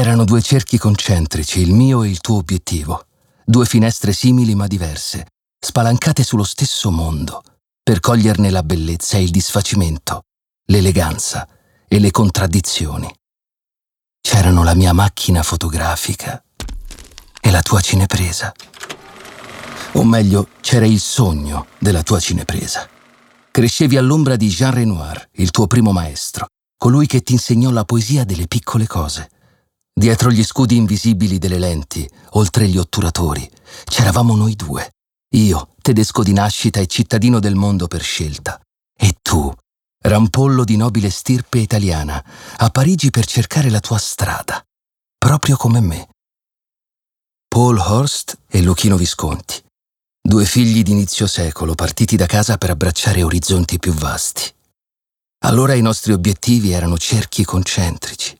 Erano due cerchi concentrici, il mio e il tuo obiettivo. Due finestre simili ma diverse, spalancate sullo stesso mondo, per coglierne la bellezza e il disfacimento, l'eleganza e le contraddizioni. C'erano la mia macchina fotografica e la tua cinepresa. O meglio, c'era il sogno della tua cinepresa. Crescevi all'ombra di Jean Renoir, il tuo primo maestro, colui che ti insegnò la poesia delle piccole cose Dietro gli scudi invisibili delle lenti, oltre gli otturatori, c'eravamo noi due. Io, tedesco di nascita e cittadino del mondo per scelta. E tu, rampollo di nobile stirpe italiana, a Parigi per cercare la tua strada, proprio come me. Paul Horst e Luchino Visconti, due figli d'inizio secolo partiti da casa per abbracciare orizzonti più vasti. Allora i nostri obiettivi erano cerchi concentrici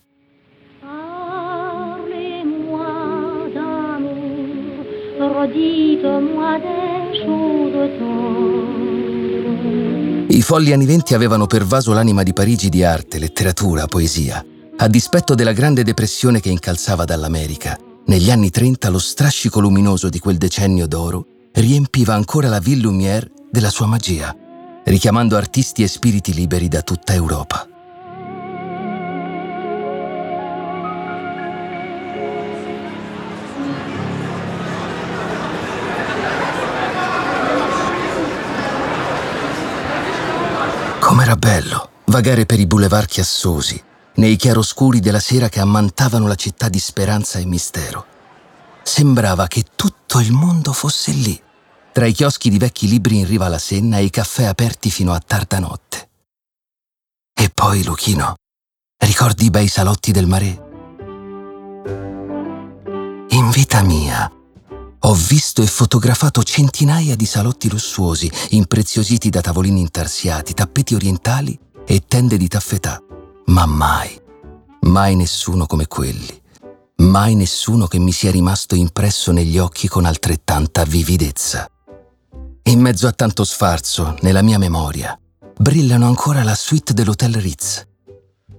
I folli anni venti avevano pervaso l'anima di Parigi di arte, letteratura, poesia. A dispetto della grande depressione che incalzava dall'America, negli anni 30 lo strascico luminoso di quel decennio d'oro riempiva ancora la Ville Lumière della sua magia, richiamando artisti e spiriti liberi da tutta Europa. Vagare per i boulevard chiassosi, nei chiaroscuri della sera che ammantavano la città di speranza e mistero. Sembrava che tutto il mondo fosse lì, tra i chioschi di vecchi libri in riva alla Senna e i caffè aperti fino a tarda notte. E poi, Luchino, ricordi i bei salotti del mare? In vita mia ho visto e fotografato centinaia di salotti lussuosi, impreziositi da tavolini intarsiati, tappeti orientali e tende di taffetà. Ma mai, mai nessuno come quelli. Mai nessuno che mi sia rimasto impresso negli occhi con altrettanta vividezza. In mezzo a tanto sfarzo, nella mia memoria, brillano ancora la suite dell'Hotel Ritz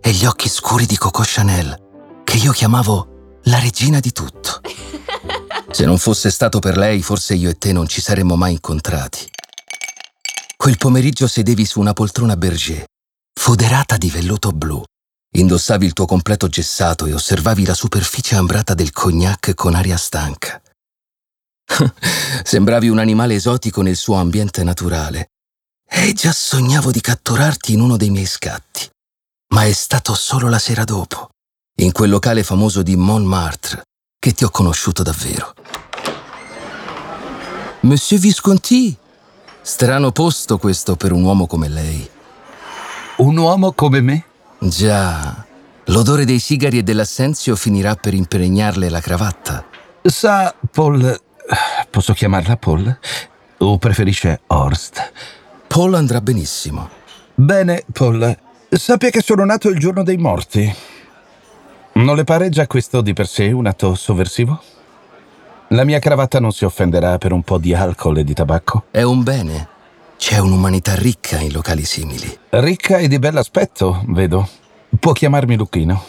e gli occhi scuri di Coco Chanel, che io chiamavo la regina di tutto. Se non fosse stato per lei, forse io e te non ci saremmo mai incontrati. Quel pomeriggio sedevi su una poltrona berger, foderata di velluto blu. Indossavi il tuo completo gessato e osservavi la superficie ambrata del cognac con aria stanca. Sembravi un animale esotico nel suo ambiente naturale. E già sognavo di catturarti in uno dei miei scatti. Ma è stato solo la sera dopo, in quel locale famoso di Montmartre, che ti ho conosciuto davvero. Monsieur Visconti, strano posto questo per un uomo come lei. Un uomo come me? Già, l'odore dei sigari e dell'assenzio finirà per impregnarle la cravatta. Sa, Paul... Posso chiamarla Paul? O preferisce Horst? Paul andrà benissimo. Bene, Paul. Sappia che sono nato il giorno dei morti. Non le pare già questo di per sé un atto sovversivo? La mia cravatta non si offenderà per un po' di alcol e di tabacco? È un bene. C'è un'umanità ricca in locali simili. Ricca e di bell'aspetto, vedo. Può chiamarmi Lucchino.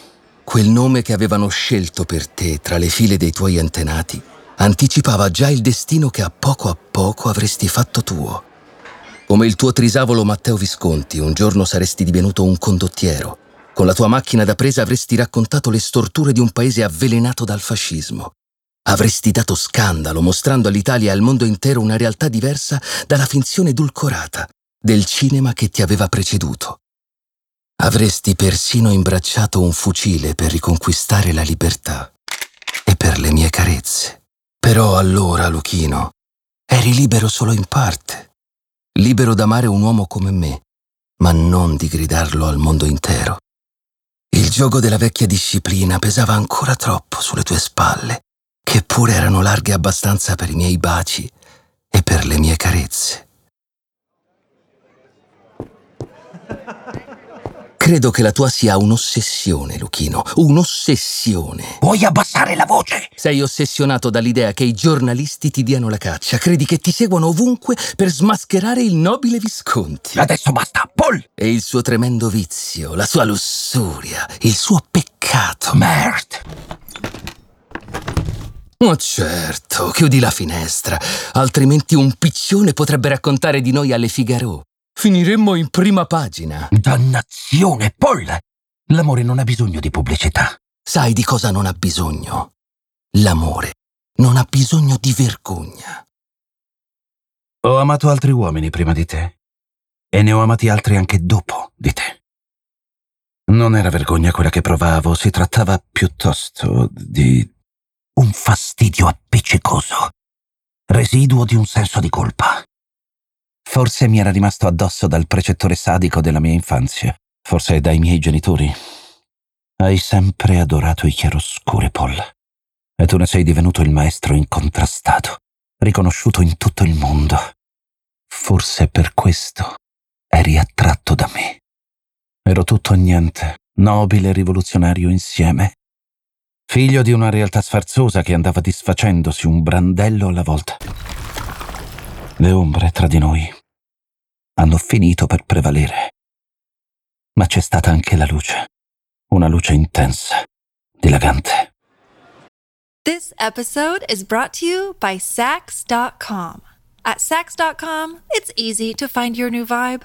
Quel nome che avevano scelto per te tra le file dei tuoi antenati anticipava già il destino che a poco a poco avresti fatto tuo. Come il tuo trisavolo Matteo Visconti, un giorno saresti divenuto un condottiero, Con la tua macchina da presa avresti raccontato le storture di un paese avvelenato dal fascismo. Avresti dato scandalo mostrando all'Italia e al mondo intero una realtà diversa dalla finzione edulcorata del cinema che ti aveva preceduto. Avresti persino imbracciato un fucile per riconquistare la libertà e per le mie carezze. Però allora, Luchino, eri libero solo in parte, libero d'amare un uomo come me, ma non di gridarlo al mondo intero. Il gioco della vecchia disciplina pesava ancora troppo sulle tue spalle, che pure erano larghe abbastanza per i miei baci e per le mie carezze. Credo che la tua sia un'ossessione, Luchino, un'ossessione. Puoi abbassare la voce? Sei ossessionato dall'idea che i giornalisti ti diano la caccia, credi che ti seguano ovunque per smascherare il nobile Visconti. Adesso basta, Paul! E il suo tremendo vizio, la sua lussuria, il suo peccato. Mert! Oh certo, chiudi la finestra, altrimenti un piccione potrebbe raccontare di noi alle Figaro. Finiremmo in prima pagina. Dannazione, Paul! L'amore non ha bisogno di pubblicità. Sai di cosa non ha bisogno? L'amore non ha bisogno di vergogna. Ho amato altri uomini prima di te. E ne ho amati altri anche dopo di te. Non era vergogna quella che provavo, si trattava piuttosto di un fastidio appiccicoso, residuo di un senso di colpa. Forse mi era rimasto addosso dal precettore sadico della mia infanzia, forse dai miei genitori. Hai sempre adorato i chiaroscuri, Paul. E tu ne sei divenuto il maestro incontrastato, riconosciuto in tutto il mondo. Forse per questo eri attratto da me. Ero tutto o niente, nobile e rivoluzionario insieme. Figlio di una realtà sfarzosa che andava disfacendosi un brandello alla volta. Le ombre tra di noi hanno finito per prevalere. Ma c'è stata anche la luce, una luce intensa, dilagante. This episode is brought to you by Sax.com. At Sax.com, it's easy to find your new vibe.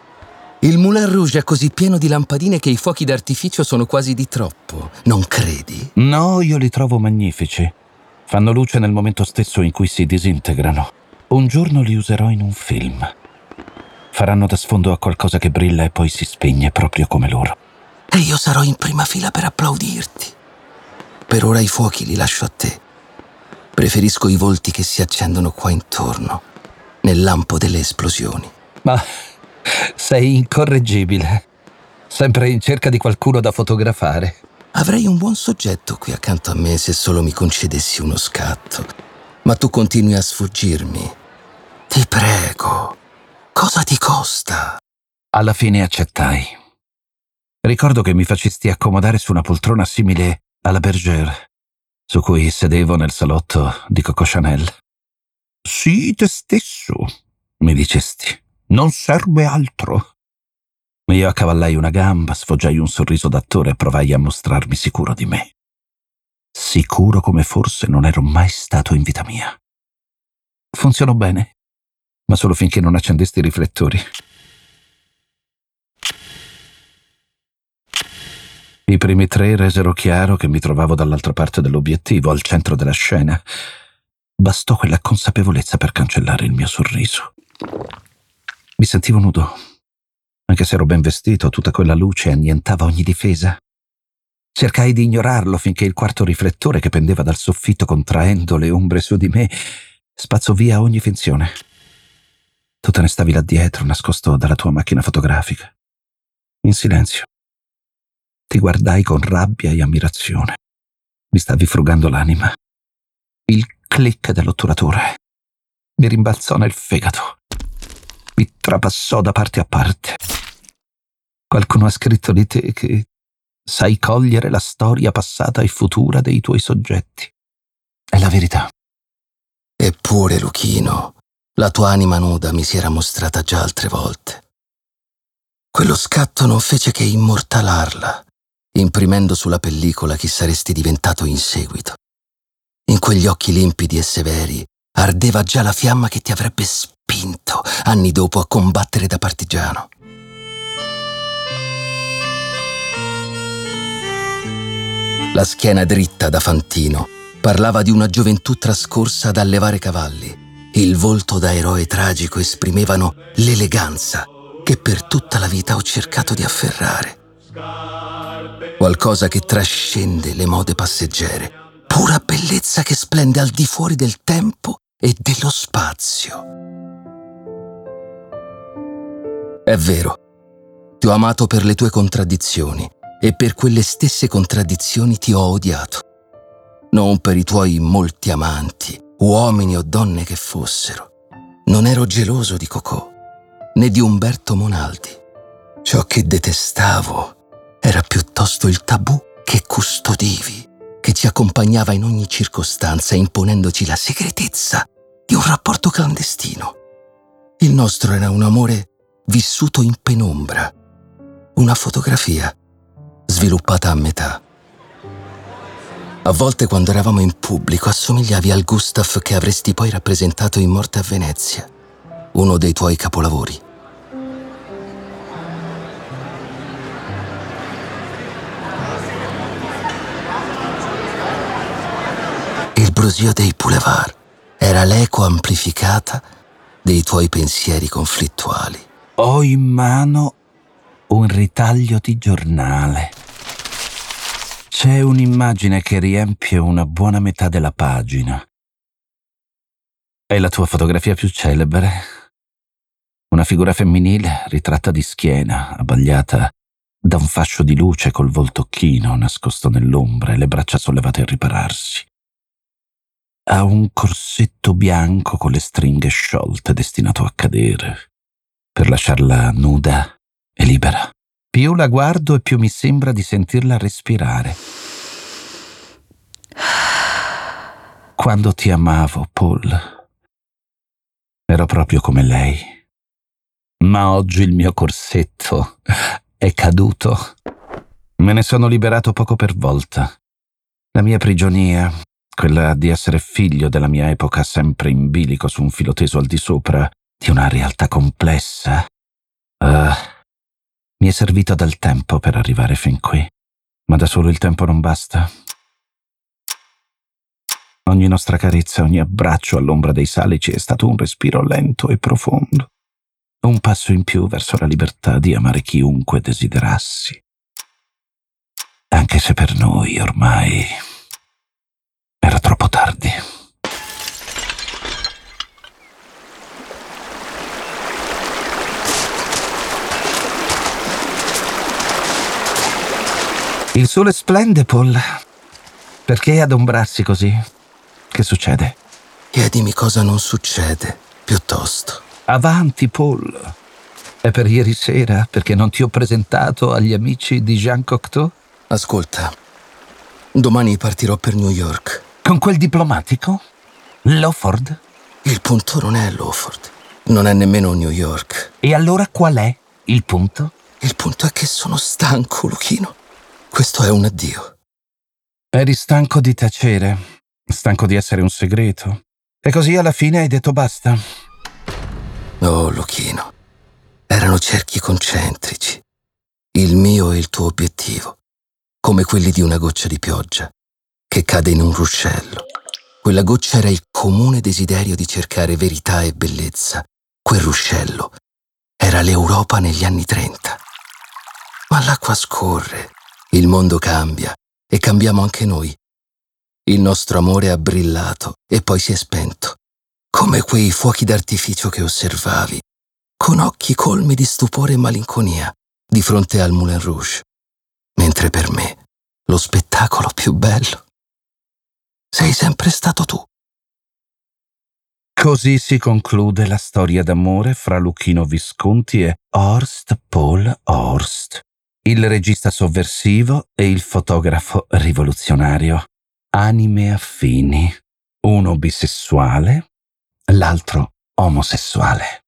Il Moulin Rouge è così pieno di lampadine che i fuochi d'artificio sono quasi di troppo, non credi? No, io li trovo magnifici. Fanno luce nel momento stesso in cui si disintegrano. Un giorno li userò in un film. Faranno da sfondo a qualcosa che brilla e poi si spegne proprio come loro. E io sarò in prima fila per applaudirti. Per ora i fuochi li lascio a te. Preferisco i volti che si accendono qua intorno, nel lampo delle esplosioni. Ma sei incorreggibile. Sempre in cerca di qualcuno da fotografare. Avrei un buon soggetto qui accanto a me se solo mi concedessi uno scatto. Ma tu continui a sfuggirmi. Ti prego, cosa ti costa? Alla fine accettai. Ricordo che mi facesti accomodare su una poltrona simile alla Bergère, su cui sedevo nel salotto di Coco Chanel. Sii te stesso, mi dicesti. Non serve altro. Io accavallai una gamba, sfoggiai un sorriso d'attore e provai a mostrarmi sicuro di me. Sicuro come forse non ero mai stato in vita mia. Funzionò bene, ma solo finché non accendesti i riflettori. I primi tre resero chiaro che mi trovavo dall'altra parte dell'obiettivo, al centro della scena. Bastò quella consapevolezza per cancellare il mio sorriso. Mi sentivo nudo. Anche se ero ben vestito, tutta quella luce annientava ogni difesa. Cercai di ignorarlo finché il quarto riflettore che pendeva dal soffitto contraendo le ombre su di me spazzò via ogni finzione. Tu te ne stavi là dietro, nascosto dalla tua macchina fotografica. In silenzio. Ti guardai con rabbia e ammirazione. Mi stavi frugando l'anima. Il click dell'otturatore mi rimbalzò nel fegato. Mi trapassò da parte a parte. Qualcuno ha scritto di te che sai cogliere la storia passata e futura dei tuoi soggetti. È la verità. Eppure, Luchino, la tua anima nuda mi si era mostrata già altre volte. Quello scatto non fece che immortalarla, imprimendo sulla pellicola chi saresti diventato in seguito. In quegli occhi limpidi e severi ardeva già la fiamma che ti avrebbe spinto anni dopo a combattere da partigiano. La schiena dritta da fantino parlava di una gioventù trascorsa ad allevare cavalli. Il volto da eroe tragico esprimevano l'eleganza che per tutta la vita ho cercato di afferrare. Qualcosa che trascende le mode passeggere, pura bellezza che splende al di fuori del tempo e dello spazio. È vero, ti ho amato per le tue contraddizioni e per quelle stesse contraddizioni ti ho odiato. Non per i tuoi molti amanti, uomini o donne che fossero. Non ero geloso di Cocò, né di Umberto Monaldi. Ciò che detestavo era piuttosto il tabù che custodivi, che ci accompagnava in ogni circostanza, imponendoci la segretezza di un rapporto clandestino. Il nostro era un amore vissuto in penombra, una fotografia sviluppata a metà. A volte quando eravamo in pubblico assomigliavi al Gustav che avresti poi rappresentato in Morte a Venezia, uno dei tuoi capolavori. Il brusio dei boulevard era l'eco amplificata dei tuoi pensieri conflittuali. Ho in mano un ritaglio di giornale. C'è un'immagine che riempie una buona metà della pagina. È la tua fotografia più celebre. Una figura femminile ritratta di schiena, abbagliata da un fascio di luce col volto chino nascosto nell'ombra e le braccia sollevate a ripararsi. Ha un corsetto bianco con le stringhe sciolte destinato a cadere, per lasciarla nuda è libera. Più la guardo e più mi sembra di sentirla respirare. Quando ti amavo, Paul, ero proprio come lei. Ma oggi il mio corsetto è caduto. Me ne sono liberato poco per volta. La mia prigionia, quella di essere figlio della mia epoca sempre in bilico su un filo teso al di sopra di una realtà complessa, uh, mi è servito del tempo per arrivare fin qui, ma da solo il tempo non basta. Ogni nostra carezza, ogni abbraccio all'ombra dei salici è stato un respiro lento e profondo, un passo in più verso la libertà di amare chiunque desiderassi. Anche se per noi ormai era troppo tardi. Il sole splende, Paul. Perché adombrarsi così? Che succede? Chiedimi cosa non succede, piuttosto. Avanti, Paul. È per ieri sera, perché non ti ho presentato agli amici di Jean Cocteau? Ascolta, domani partirò per New York. Con quel diplomatico? Lawford? Il punto non è Lawford, non è nemmeno New York. E allora qual è il punto? Il punto è che sono stanco, Luchino. Questo è un addio. Eri stanco di tacere, stanco di essere un segreto. E così alla fine hai detto basta. Oh, Luchino, erano cerchi concentrici. Il mio e il tuo obiettivo, come quelli di una goccia di pioggia che cade in un ruscello. Quella goccia era il comune desiderio di cercare verità e bellezza. Quel ruscello era l'Europa negli anni Trenta. Ma l'acqua scorre il mondo cambia e cambiamo anche noi. Il nostro amore ha brillato e poi si è spento, come quei fuochi d'artificio che osservavi, con occhi colmi di stupore e malinconia, di fronte al Moulin Rouge, mentre per me lo spettacolo più bello sei sempre stato tu. Così si conclude la storia d'amore fra Luchino Visconti e Horst Paul Horst il regista sovversivo e il fotografo rivoluzionario. Anime affini. Uno bisessuale l'altro omosessuale.